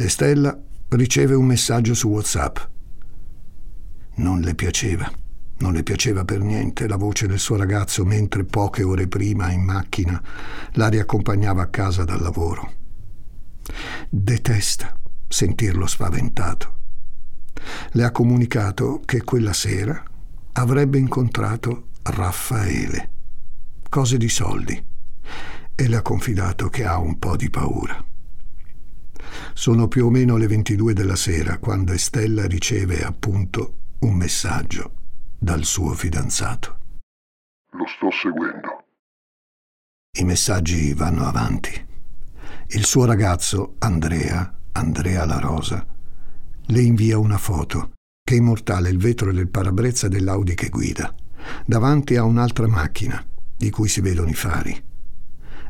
E Stella riceve un messaggio su WhatsApp. Non le piaceva. Non le piaceva per niente la voce del suo ragazzo mentre poche ore prima in macchina la riaccompagnava a casa dal lavoro. Detesta sentirlo spaventato. Le ha comunicato che quella sera avrebbe incontrato Raffaele. Cose di soldi. E le ha confidato che ha un po' di paura. Sono più o meno le 22 della sera quando Estella riceve appunto un messaggio dal suo fidanzato. Lo sto seguendo. I messaggi vanno avanti. Il suo ragazzo, Andrea, Andrea La Rosa, le invia una foto che immortala il vetro del parabrezza dell'Audi che guida, davanti a un'altra macchina di cui si vedono i fari.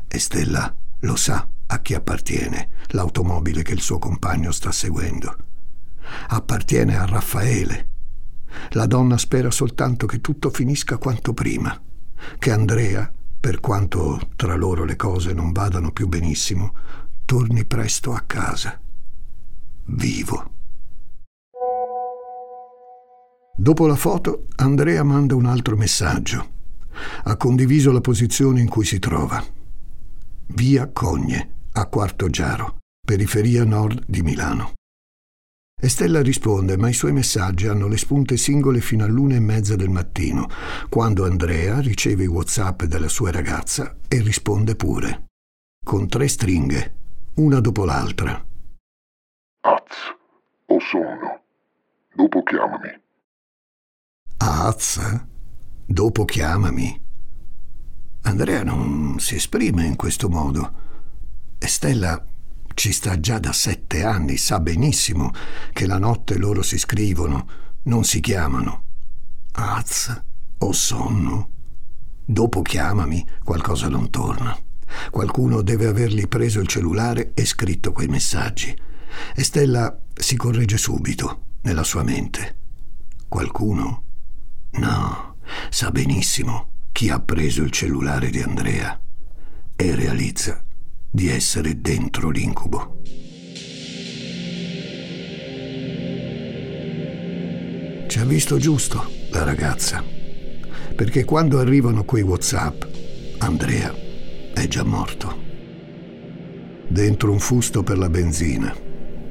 E Stella lo sa a chi appartiene l'automobile che il suo compagno sta seguendo. Appartiene a Raffaele, la donna spera soltanto che tutto finisca quanto prima, che Andrea, per quanto tra loro le cose non vadano più benissimo, torni presto a casa, vivo. Dopo la foto, Andrea manda un altro messaggio. Ha condiviso la posizione in cui si trova. Via Cogne, a Quarto Giaro, periferia nord di Milano. Estella risponde, ma i suoi messaggi hanno le spunte singole fino all'una e mezza del mattino, quando Andrea riceve i WhatsApp della sua ragazza e risponde pure, con tre stringhe, una dopo l'altra. Az, ho sonno. Dopo chiamami. Az? Dopo chiamami. Andrea non si esprime in questo modo. Estella ci sta già da sette anni, sa benissimo che la notte loro si scrivono, non si chiamano. Az o sonno. Dopo chiamami, qualcosa non torna. Qualcuno deve avergli preso il cellulare e scritto quei messaggi. E Stella si corregge subito nella sua mente. Qualcuno? No, sa benissimo chi ha preso il cellulare di Andrea e realizza di essere dentro l'incubo. Ci ha visto giusto la ragazza, perché quando arrivano quei Whatsapp, Andrea è già morto. Dentro un fusto per la benzina,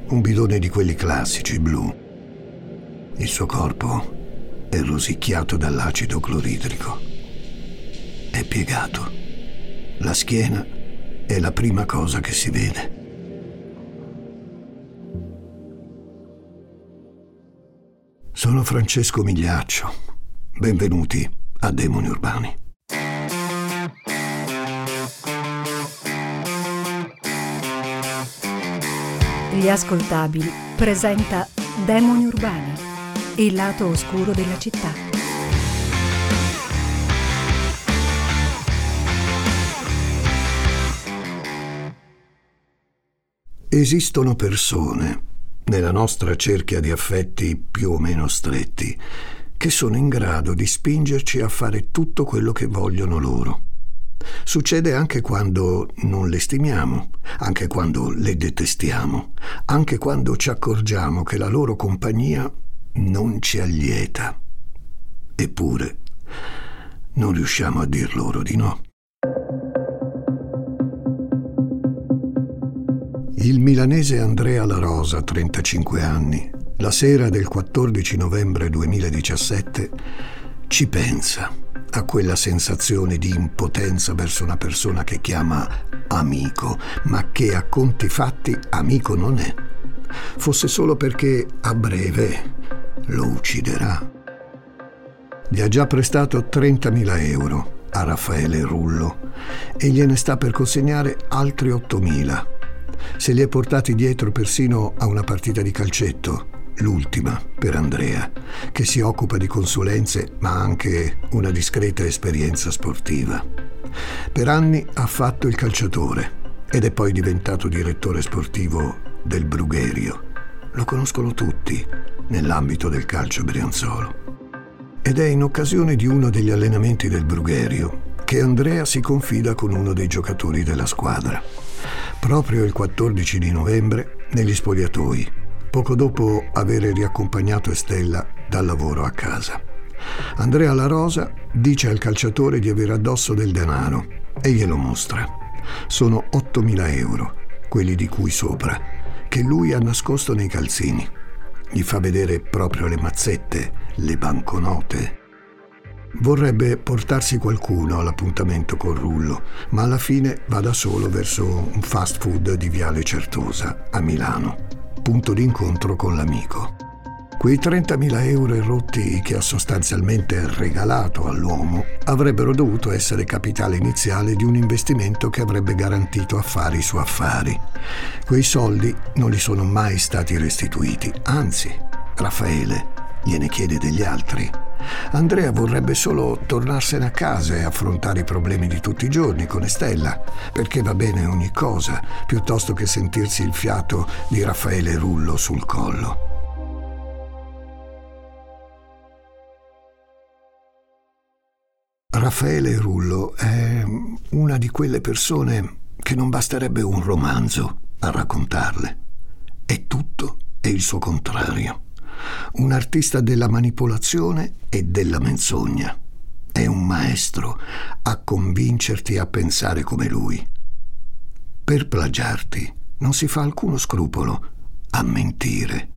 un bidone di quelli classici blu. Il suo corpo è rosicchiato dall'acido cloridrico. È piegato. La schiena è la prima cosa che si vede. Sono Francesco Migliaccio. Benvenuti a Demoni Urbani. Gli ascoltabili presenta Demoni Urbani, il lato oscuro della città. Esistono persone, nella nostra cerchia di affetti più o meno stretti, che sono in grado di spingerci a fare tutto quello che vogliono loro. Succede anche quando non le stimiamo, anche quando le detestiamo, anche quando ci accorgiamo che la loro compagnia non ci allieta. Eppure non riusciamo a dir loro di no. Il milanese Andrea La Rosa, 35 anni, la sera del 14 novembre 2017, ci pensa a quella sensazione di impotenza verso una persona che chiama amico, ma che a conti fatti amico non è. Fosse solo perché a breve lo ucciderà. Gli ha già prestato 30.000 euro a Raffaele Rullo e gliene sta per consegnare altri 8.000 se li è portati dietro persino a una partita di calcetto, l'ultima per Andrea, che si occupa di consulenze ma anche una discreta esperienza sportiva. Per anni ha fatto il calciatore ed è poi diventato direttore sportivo del Brugherio. Lo conoscono tutti nell'ambito del calcio brianzolo. Ed è in occasione di uno degli allenamenti del Brugherio che Andrea si confida con uno dei giocatori della squadra. Proprio il 14 di novembre negli spogliatoi, poco dopo aver riaccompagnato Estella dal lavoro a casa. Andrea La Rosa dice al calciatore di avere addosso del denaro e glielo mostra. Sono 8.000 euro, quelli di cui sopra, che lui ha nascosto nei calzini. Gli fa vedere proprio le mazzette, le banconote. Vorrebbe portarsi qualcuno all'appuntamento con Rullo, ma alla fine va da solo verso un fast food di Viale Certosa, a Milano, punto d'incontro con l'amico. Quei 30.000 euro rotti che ha sostanzialmente regalato all'uomo avrebbero dovuto essere capitale iniziale di un investimento che avrebbe garantito affari su affari. Quei soldi non gli sono mai stati restituiti, anzi, Raffaele gliene chiede degli altri. Andrea vorrebbe solo tornarsene a casa e affrontare i problemi di tutti i giorni con Estella, perché va bene ogni cosa, piuttosto che sentirsi il fiato di Raffaele Rullo sul collo. Raffaele Rullo è una di quelle persone che non basterebbe un romanzo a raccontarle. È tutto e il suo contrario. Un artista della manipolazione e della menzogna. È un maestro a convincerti a pensare come lui. Per plagiarti non si fa alcuno scrupolo a mentire.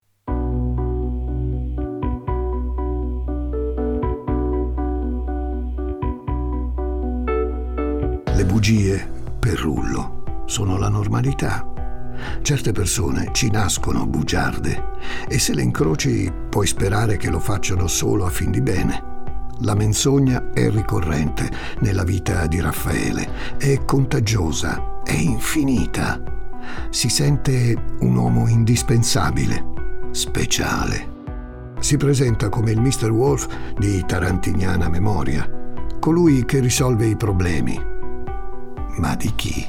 Le bugie, per Rullo, sono la normalità. Certe persone ci nascono bugiarde e se le incroci puoi sperare che lo facciano solo a fin di bene. La menzogna è ricorrente nella vita di Raffaele, è contagiosa, è infinita. Si sente un uomo indispensabile, speciale. Si presenta come il Mr. Wolf di tarantiniana memoria, colui che risolve i problemi, ma di chi?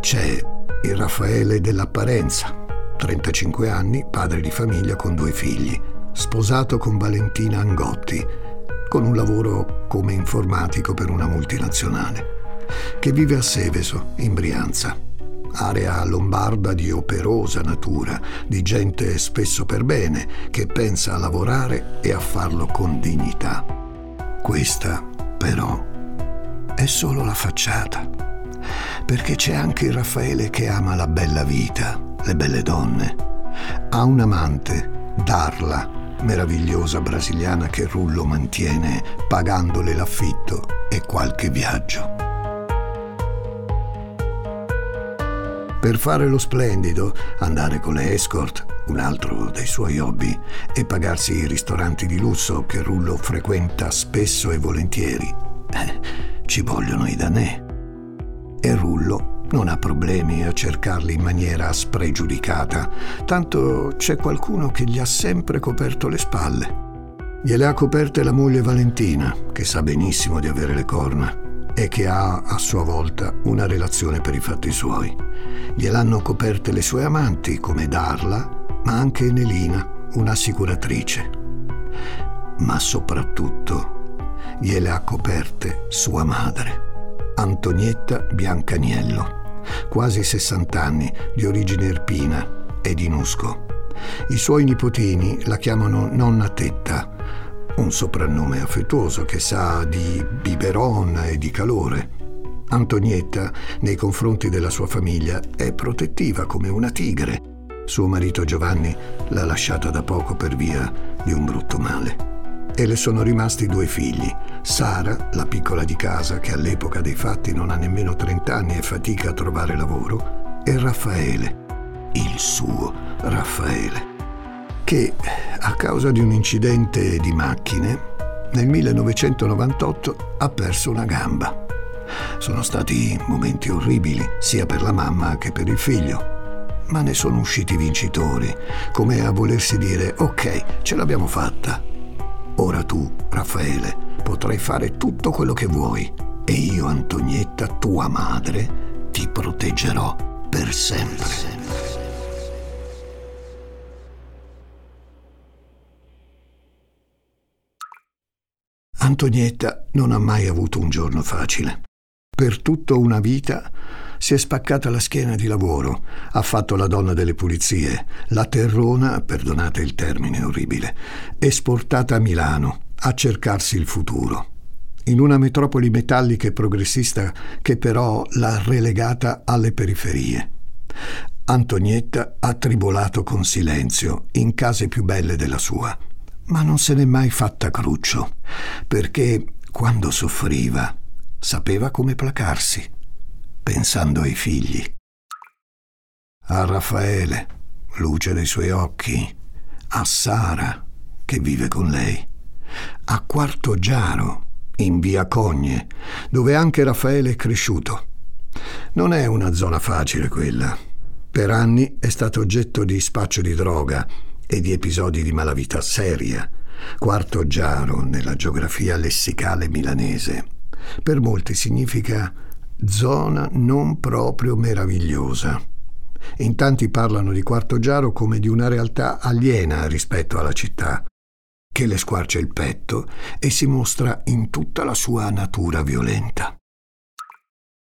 C'è il Raffaele dell'apparenza, 35 anni, padre di famiglia con due figli, sposato con Valentina Angotti, con un lavoro come informatico per una multinazionale, che vive a Seveso, in Brianza, area lombarda di operosa natura, di gente spesso per bene, che pensa a lavorare e a farlo con dignità. Questa, però, è solo la facciata. Perché c'è anche Raffaele che ama la bella vita, le belle donne. Ha un amante, Darla, meravigliosa brasiliana che Rullo mantiene pagandole l'affitto e qualche viaggio. Per fare lo splendido, andare con le escort, un altro dei suoi hobby, e pagarsi i ristoranti di lusso che Rullo frequenta spesso e volentieri. Eh, ci vogliono i danè. E Rullo non ha problemi a cercarli in maniera spregiudicata, tanto c'è qualcuno che gli ha sempre coperto le spalle. Gliele ha coperte la moglie Valentina, che sa benissimo di avere le corna e che ha a sua volta una relazione per i fatti suoi. Gliel'hanno coperte le sue amanti, come Darla, ma anche Nelina, un'assicuratrice. Ma soprattutto gliele ha coperte sua madre, Antonietta Biancaniello, quasi 60 anni, di origine erpina e di Nusco. I suoi nipotini la chiamano nonna Tetta, un soprannome affettuoso che sa di biberon e di calore. Antonietta, nei confronti della sua famiglia, è protettiva come una tigre. Suo marito Giovanni l'ha lasciata da poco per via di un brutto male e le sono rimasti due figli. Sara, la piccola di casa, che all'epoca dei fatti non ha nemmeno 30 anni e fatica a trovare lavoro, e Raffaele, il suo Raffaele, che a causa di un incidente di macchine nel 1998 ha perso una gamba. Sono stati momenti orribili sia per la mamma che per il figlio ma ne sono usciti vincitori, come a volersi dire ok, ce l'abbiamo fatta, Ora tu, Raffaele, potrai fare tutto quello che vuoi e io, Antonietta, tua madre, ti proteggerò per sempre. Antonietta non ha mai avuto un giorno facile. Per tutta una vita si è spaccata la schiena di lavoro, ha fatto la donna delle pulizie, la terrona, perdonate il termine orribile, esportata a Milano a cercarsi il futuro. In una metropoli metallica e progressista che però l'ha relegata alle periferie. Antonietta ha tribolato con silenzio in case più belle della sua, ma non se n'è mai fatta cruccio, perché quando soffriva sapeva come placarsi, pensando ai figli. A Raffaele, luce dei suoi occhi, a Sara, che vive con lei, a Quarto Giaro, in via Cogne, dove anche Raffaele è cresciuto. Non è una zona facile quella. Per anni è stato oggetto di spaccio di droga e di episodi di malavita seria. Quarto Giaro, nella geografia lessicale milanese, per molti significa zona non proprio meravigliosa. In tanti parlano di Quarto Giaro come di una realtà aliena rispetto alla città, che le squarcia il petto e si mostra in tutta la sua natura violenta.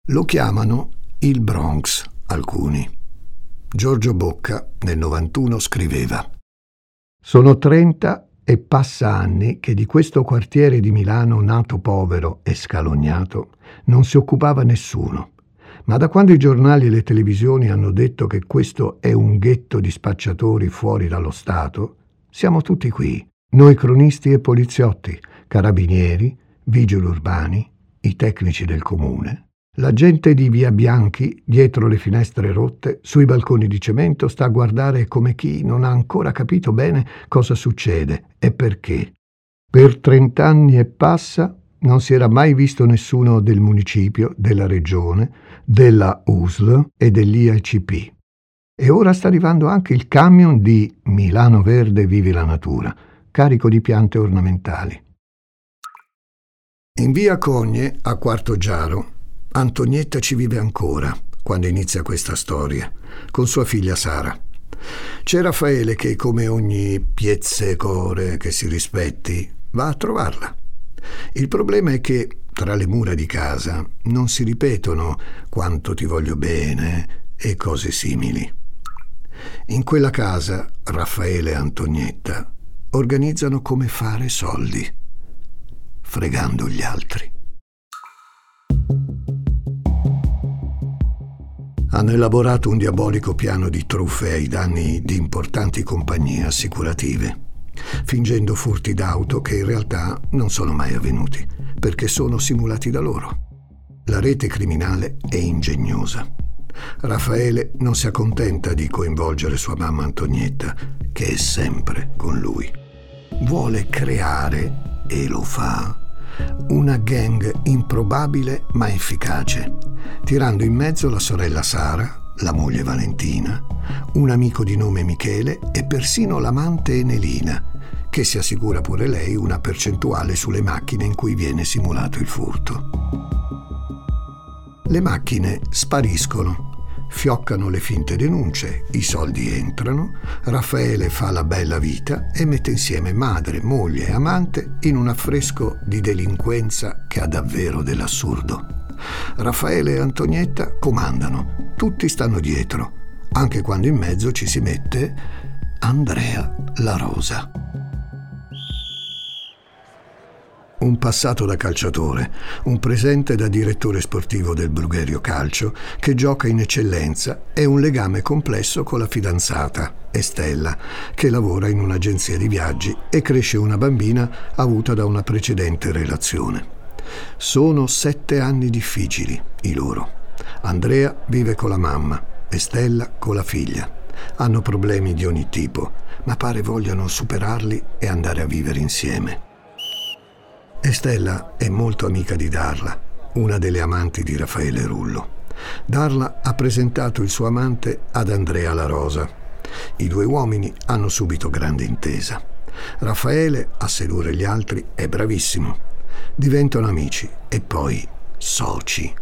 Lo chiamano il Bronx alcuni. Giorgio Bocca nel 91 scriveva Sono 30 e passa anni che di questo quartiere di Milano nato povero e scalognato non si occupava nessuno. Ma da quando i giornali e le televisioni hanno detto che questo è un ghetto di spacciatori fuori dallo Stato, siamo tutti qui, noi cronisti e poliziotti, carabinieri, vigili urbani, i tecnici del comune, la gente di Via Bianchi, dietro le finestre rotte, sui balconi di cemento, sta a guardare come chi non ha ancora capito bene cosa succede e perché. Per trent'anni e passa non si era mai visto nessuno del municipio, della regione, della USL e dell'IACP. E ora sta arrivando anche il camion di Milano Verde Vivi la Natura, carico di piante ornamentali. In via Cogne, a Quarto Giaro, Antonietta ci vive ancora quando inizia questa storia, con sua figlia Sara. C'è Raffaele che, come ogni piezecore che si rispetti, va a trovarla. Il problema è che tra le mura di casa non si ripetono quanto ti voglio bene e cose simili. In quella casa Raffaele e Antonietta organizzano come fare soldi, fregando gli altri. Hanno elaborato un diabolico piano di truffe ai danni di importanti compagnie assicurative, fingendo furti d'auto che in realtà non sono mai avvenuti, perché sono simulati da loro. La rete criminale è ingegnosa. Raffaele non si accontenta di coinvolgere sua mamma Antonietta, che è sempre con lui. Vuole creare, e lo fa, una gang improbabile ma efficace, tirando in mezzo la sorella Sara, la moglie Valentina, un amico di nome Michele e persino l'amante Enelina, che si assicura pure lei una percentuale sulle macchine in cui viene simulato il furto. Le macchine spariscono Fioccano le finte denunce, i soldi entrano, Raffaele fa la bella vita e mette insieme madre, moglie e amante in un affresco di delinquenza che ha davvero dell'assurdo. Raffaele e Antonietta comandano, tutti stanno dietro, anche quando in mezzo ci si mette Andrea La Rosa un passato da calciatore, un presente da direttore sportivo del Brugherio Calcio, che gioca in eccellenza e un legame complesso con la fidanzata, Estella, che lavora in un'agenzia di viaggi e cresce una bambina avuta da una precedente relazione. Sono sette anni difficili, i loro. Andrea vive con la mamma, Estella con la figlia. Hanno problemi di ogni tipo, ma pare vogliano superarli e andare a vivere insieme. Estella è molto amica di Darla, una delle amanti di Raffaele Rullo. Darla ha presentato il suo amante ad Andrea La Rosa. I due uomini hanno subito grande intesa. Raffaele, a sedurre gli altri, è bravissimo. Diventano amici e poi soci.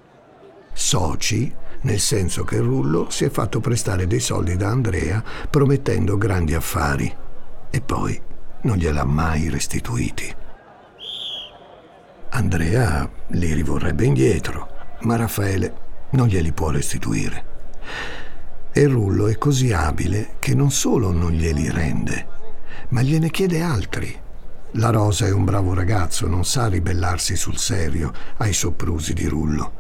Soci nel senso che Rullo si è fatto prestare dei soldi da Andrea promettendo grandi affari e poi non gliel'ha mai restituiti. Andrea li rivorrebbe indietro, ma Raffaele non glieli può restituire. E Rullo è così abile che non solo non glieli rende, ma gliene chiede altri. La Rosa è un bravo ragazzo, non sa ribellarsi sul serio ai soprusi di Rullo,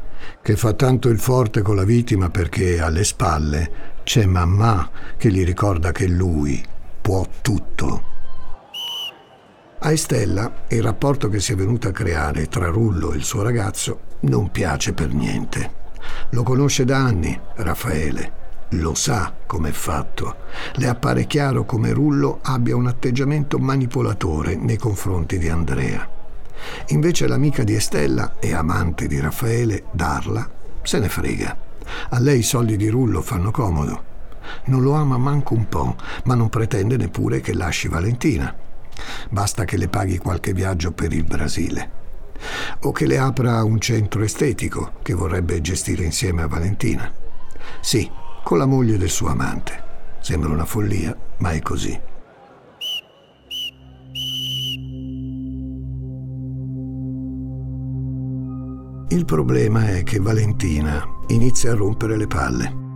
che fa tanto il forte con la vittima perché alle spalle c'è mamma che gli ricorda che lui può tutto. A Estella il rapporto che si è venuto a creare tra Rullo e il suo ragazzo non piace per niente. Lo conosce da anni, Raffaele. Lo sa com'è fatto. Le appare chiaro come Rullo abbia un atteggiamento manipolatore nei confronti di Andrea. Invece l'amica di Estella e amante di Raffaele, Darla, se ne frega. A lei i soldi di Rullo fanno comodo. Non lo ama manco un po', ma non pretende neppure che lasci Valentina. Basta che le paghi qualche viaggio per il Brasile o che le apra un centro estetico che vorrebbe gestire insieme a Valentina. Sì, con la moglie del suo amante. Sembra una follia, ma è così. Il problema è che Valentina inizia a rompere le palle.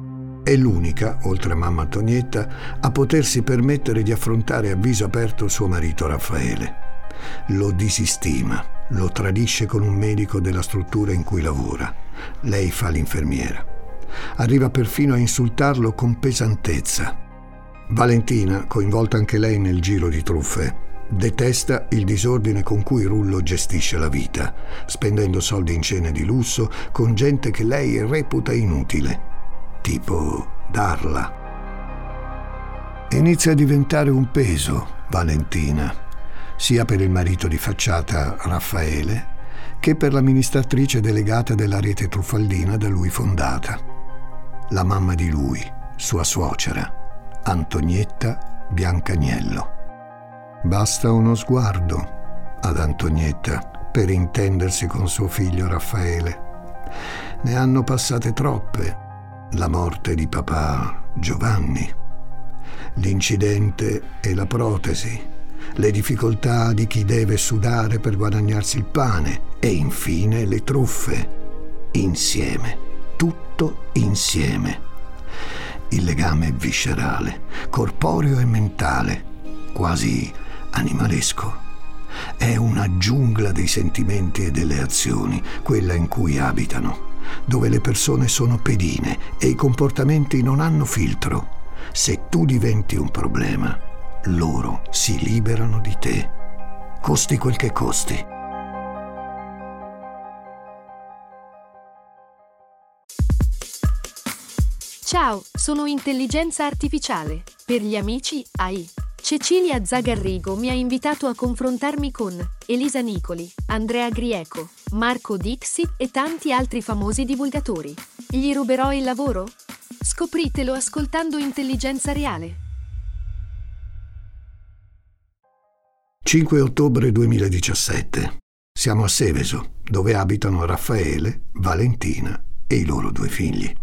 È l'unica, oltre a mamma Antonietta, a potersi permettere di affrontare a viso aperto suo marito Raffaele. Lo disistima lo tradisce con un medico della struttura in cui lavora. Lei fa l'infermiera. Arriva perfino a insultarlo con pesantezza. Valentina, coinvolta anche lei nel giro di truffe, detesta il disordine con cui Rullo gestisce la vita, spendendo soldi in cene di lusso con gente che lei reputa inutile, tipo Darla. Inizia a diventare un peso, Valentina sia per il marito di facciata Raffaele che per l'amministratrice delegata della rete truffaldina da lui fondata. La mamma di lui, sua suocera, Antonietta Biancaniello. Basta uno sguardo ad Antonietta per intendersi con suo figlio Raffaele. Ne hanno passate troppe. La morte di papà Giovanni, l'incidente e la protesi, le difficoltà di chi deve sudare per guadagnarsi il pane e infine le truffe. Insieme, tutto insieme. Il legame viscerale, corporeo e mentale, quasi animalesco. È una giungla dei sentimenti e delle azioni, quella in cui abitano, dove le persone sono pedine e i comportamenti non hanno filtro. Se tu diventi un problema, loro si liberano di te, costi quel che costi. Ciao, sono intelligenza artificiale. Per gli amici AI. Cecilia Zagarrigo mi ha invitato a confrontarmi con Elisa Nicoli, Andrea Grieco, Marco Dixi e tanti altri famosi divulgatori. Gli ruberò il lavoro? Scopritelo ascoltando Intelligenza Reale. 5 ottobre 2017. Siamo a Seveso, dove abitano Raffaele, Valentina e i loro due figli.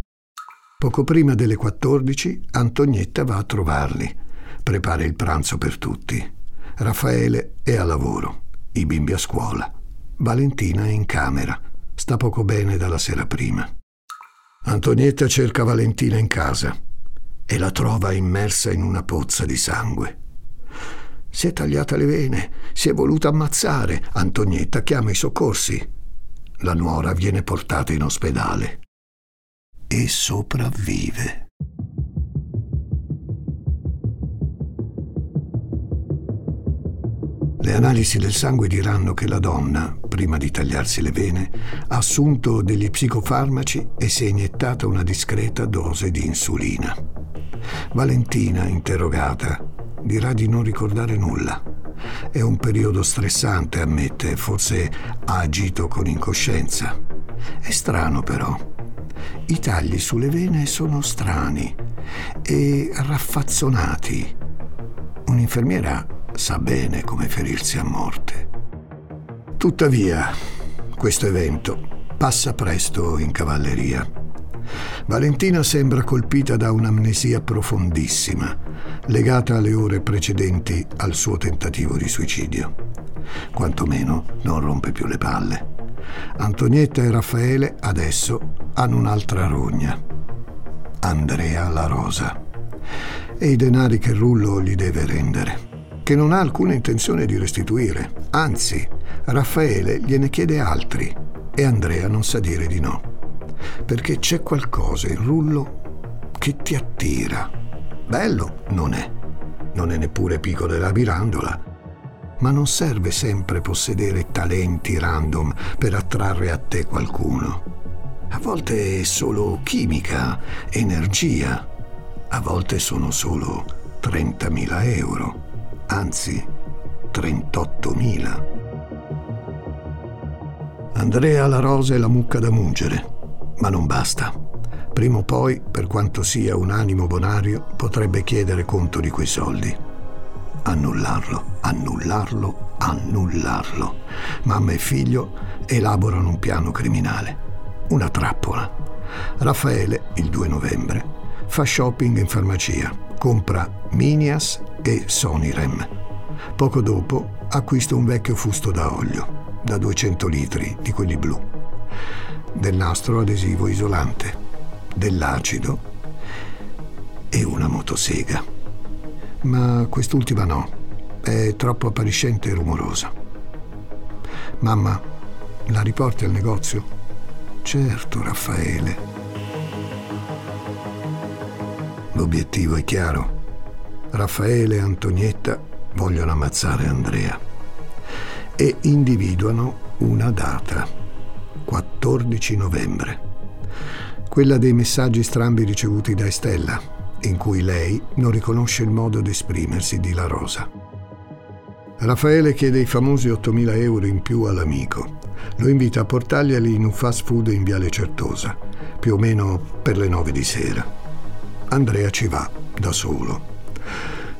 Poco prima delle 14 Antonietta va a trovarli, prepara il pranzo per tutti. Raffaele è a lavoro, i bimbi a scuola. Valentina è in camera, sta poco bene dalla sera prima. Antonietta cerca Valentina in casa e la trova immersa in una pozza di sangue. Si è tagliata le vene, si è voluta ammazzare. Antonietta chiama i soccorsi. La nuora viene portata in ospedale. E sopravvive. Le analisi del sangue diranno che la donna, prima di tagliarsi le vene, ha assunto degli psicofarmaci e si è iniettata una discreta dose di insulina. Valentina, interrogata, dirà di non ricordare nulla. È un periodo stressante, ammette, forse ha agito con incoscienza. È strano però. I tagli sulle vene sono strani e raffazzonati. Un'infermiera sa bene come ferirsi a morte. Tuttavia, questo evento passa presto in cavalleria. Valentina sembra colpita da un'amnesia profondissima, legata alle ore precedenti al suo tentativo di suicidio. Quantomeno non rompe più le palle. Antonietta e Raffaele adesso hanno un'altra rogna. Andrea la Rosa. E i denari che Rullo gli deve rendere che non ha alcuna intenzione di restituire. Anzi, Raffaele gliene chiede altri e Andrea non sa dire di no. Perché c'è qualcosa in Rullo che ti attira. Bello non è. Non è neppure Pico della Mirandola. Ma non serve sempre possedere talenti random per attrarre a te qualcuno. A volte è solo chimica, energia. A volte sono solo 30.000 euro anzi 38.000. Andrea la rosa è la mucca da mungere, ma non basta. Prima o poi, per quanto sia un animo bonario, potrebbe chiedere conto di quei soldi. Annullarlo, annullarlo, annullarlo. Mamma e figlio elaborano un piano criminale, una trappola. Raffaele, il 2 novembre, fa shopping in farmacia compra Minias e Sonirem. Poco dopo acquista un vecchio fusto da olio, da 200 litri, di quelli blu, del nastro adesivo isolante, dell'acido e una motosega. Ma quest'ultima no, è troppo appariscente e rumorosa. Mamma, la riporti al negozio? Certo, Raffaele. L'obiettivo è chiaro. Raffaele e Antonietta vogliono ammazzare Andrea e individuano una data, 14 novembre, quella dei messaggi strambi ricevuti da Estella, in cui lei non riconosce il modo di esprimersi di La Rosa. Raffaele chiede i famosi 8.000 euro in più all'amico. Lo invita a portarglieli in un fast food in Viale Certosa, più o meno per le 9 di sera. Andrea ci va da solo.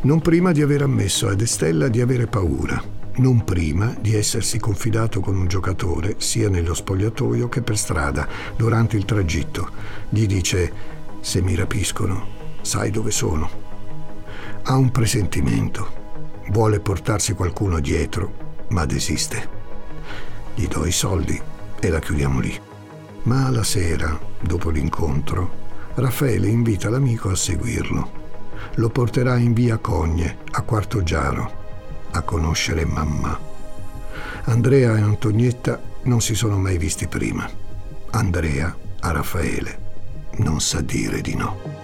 Non prima di aver ammesso ad Estella di avere paura, non prima di essersi confidato con un giocatore sia nello spogliatoio che per strada durante il tragitto. Gli dice, se mi rapiscono, sai dove sono. Ha un presentimento, vuole portarsi qualcuno dietro, ma desiste. Gli do i soldi e la chiudiamo lì. Ma la sera, dopo l'incontro, Raffaele invita l'amico a seguirlo. Lo porterà in via Cogne, a Quarto Giaro, a conoscere mamma. Andrea e Antonietta non si sono mai visti prima. Andrea a Raffaele non sa dire di no.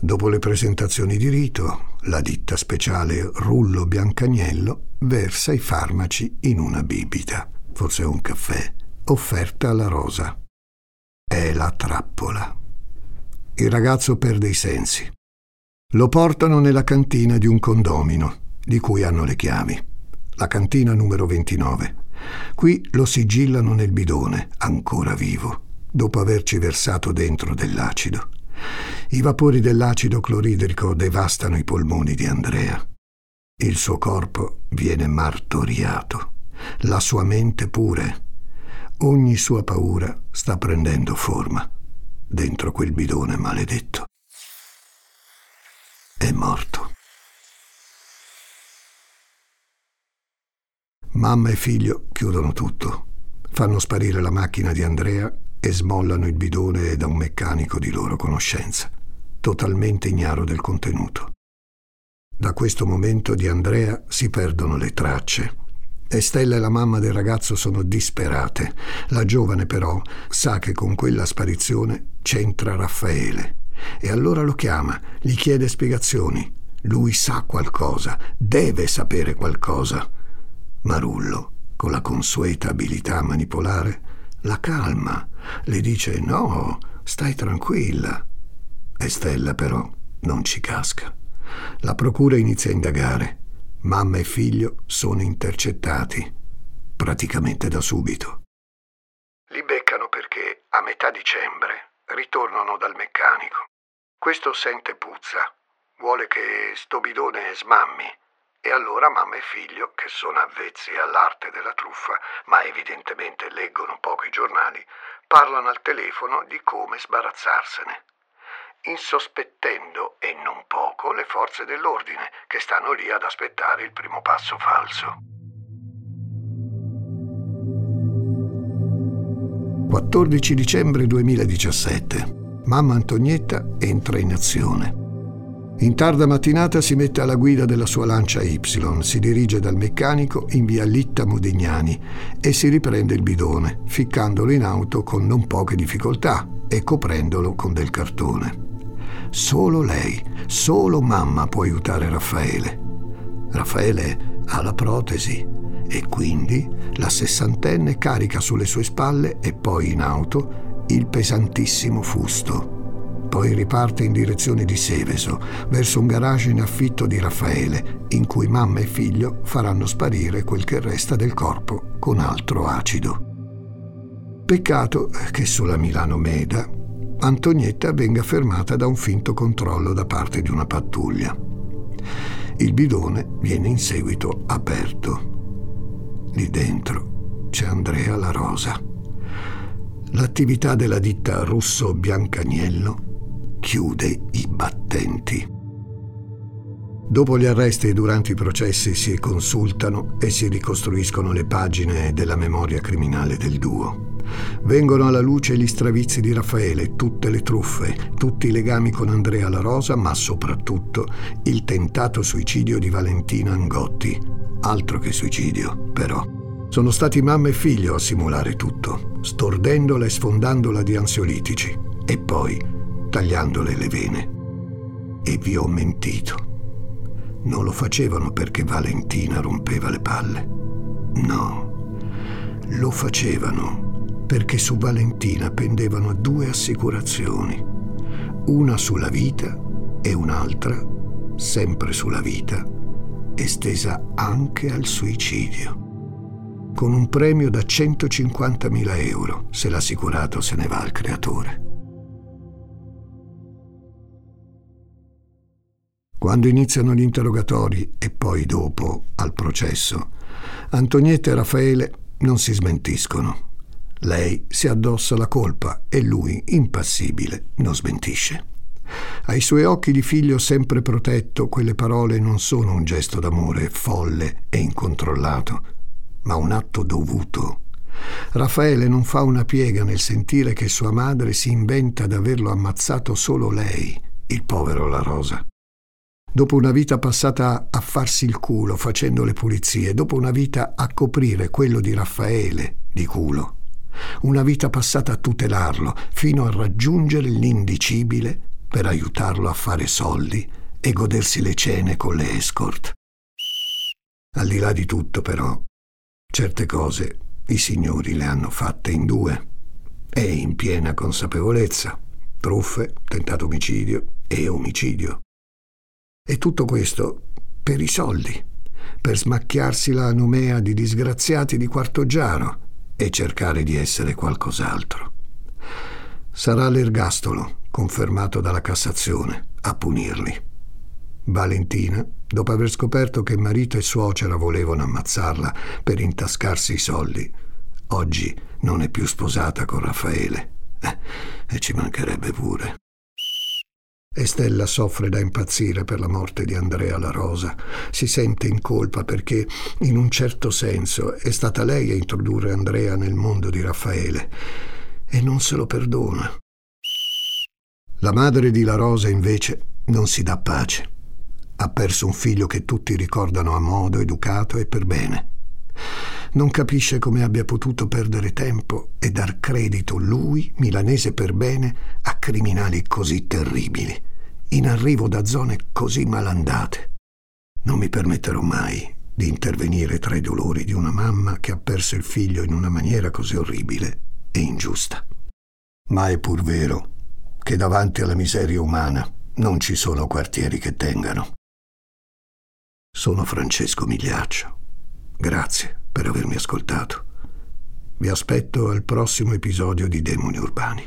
Dopo le presentazioni di rito, la ditta speciale Rullo Biancagnello versa i farmaci in una bibita forse un caffè, offerta alla rosa. È la trappola. Il ragazzo perde i sensi. Lo portano nella cantina di un condomino, di cui hanno le chiavi. La cantina numero 29. Qui lo sigillano nel bidone, ancora vivo, dopo averci versato dentro dell'acido. I vapori dell'acido cloridrico devastano i polmoni di Andrea. Il suo corpo viene martoriato la sua mente pure. Ogni sua paura sta prendendo forma dentro quel bidone maledetto. È morto. Mamma e figlio chiudono tutto, fanno sparire la macchina di Andrea e smollano il bidone da un meccanico di loro conoscenza, totalmente ignaro del contenuto. Da questo momento di Andrea si perdono le tracce Estella e la mamma del ragazzo sono disperate. La giovane però sa che con quella sparizione c'entra Raffaele. E allora lo chiama, gli chiede spiegazioni. Lui sa qualcosa, deve sapere qualcosa. Marullo, con la consueta abilità manipolare, la calma, le dice no, stai tranquilla. Estella però non ci casca. La procura inizia a indagare Mamma e figlio sono intercettati, praticamente da subito. Li beccano perché a metà dicembre ritornano dal meccanico. Questo sente puzza, vuole che sto bidone smammi e allora mamma e figlio, che sono avvezzi all'arte della truffa, ma evidentemente leggono poco i giornali, parlano al telefono di come sbarazzarsene. Insospettendo, e non poco, le forze dell'ordine, che stanno lì ad aspettare il primo passo falso. 14 dicembre 2017. Mamma Antonietta entra in azione. In tarda mattinata si mette alla guida della sua Lancia Y, si dirige dal meccanico in via Litta Modignani e si riprende il bidone, ficcandolo in auto con non poche difficoltà e coprendolo con del cartone. Solo lei, solo mamma può aiutare Raffaele. Raffaele ha la protesi e quindi la sessantenne carica sulle sue spalle e poi in auto il pesantissimo fusto poi riparte in direzione di Seveso, verso un garage in affitto di Raffaele, in cui mamma e figlio faranno sparire quel che resta del corpo con altro acido. Peccato che sulla Milano Meda Antonietta venga fermata da un finto controllo da parte di una pattuglia. Il bidone viene in seguito aperto. Lì dentro c'è Andrea La Rosa. L'attività della ditta Russo Biancaniello chiude i battenti. Dopo gli arresti e durante i processi si consultano e si ricostruiscono le pagine della memoria criminale del duo. Vengono alla luce gli stravizi di Raffaele, tutte le truffe, tutti i legami con Andrea La Rosa, ma soprattutto il tentato suicidio di Valentina Angotti. Altro che suicidio, però. Sono stati mamma e figlio a simulare tutto, stordendola e sfondandola di ansiolitici. E poi tagliandole le vene. E vi ho mentito. Non lo facevano perché Valentina rompeva le palle. No, lo facevano perché su Valentina pendevano due assicurazioni, una sulla vita e un'altra, sempre sulla vita, estesa anche al suicidio, con un premio da 150.000 euro se l'assicurato se ne va al creatore. Quando iniziano gli interrogatori e poi dopo, al processo, Antonietta e Raffaele non si smentiscono. Lei si addossa la colpa e lui, impassibile, non smentisce. Ai suoi occhi di figlio sempre protetto, quelle parole non sono un gesto d'amore folle e incontrollato, ma un atto dovuto. Raffaele non fa una piega nel sentire che sua madre si inventa d'averlo ammazzato solo lei, il povero La Rosa dopo una vita passata a farsi il culo facendo le pulizie, dopo una vita a coprire quello di Raffaele di culo, una vita passata a tutelarlo fino a raggiungere l'indicibile per aiutarlo a fare soldi e godersi le cene con le escort. Al di là di tutto, però, certe cose i signori le hanno fatte in due e in piena consapevolezza. Truffe, tentato omicidio e omicidio. E tutto questo per i soldi, per smacchiarsi la nomea di disgraziati di Quartogiaro e cercare di essere qualcos'altro. Sarà l'ergastolo, confermato dalla Cassazione, a punirli. Valentina, dopo aver scoperto che marito e suocera volevano ammazzarla per intascarsi i soldi, oggi non è più sposata con Raffaele. Eh, e ci mancherebbe pure. Estella soffre da impazzire per la morte di Andrea La Rosa. Si sente in colpa perché, in un certo senso, è stata lei a introdurre Andrea nel mondo di Raffaele. E non se lo perdona. La madre di La Rosa, invece, non si dà pace. Ha perso un figlio che tutti ricordano a modo, educato e per bene. Non capisce come abbia potuto perdere tempo e dar credito lui, milanese per bene, a criminali così terribili, in arrivo da zone così malandate. Non mi permetterò mai di intervenire tra i dolori di una mamma che ha perso il figlio in una maniera così orribile e ingiusta. Ma è pur vero che davanti alla miseria umana non ci sono quartieri che tengano. Sono Francesco Migliaccio. Grazie per avermi ascoltato. Vi aspetto al prossimo episodio di Demoni Urbani.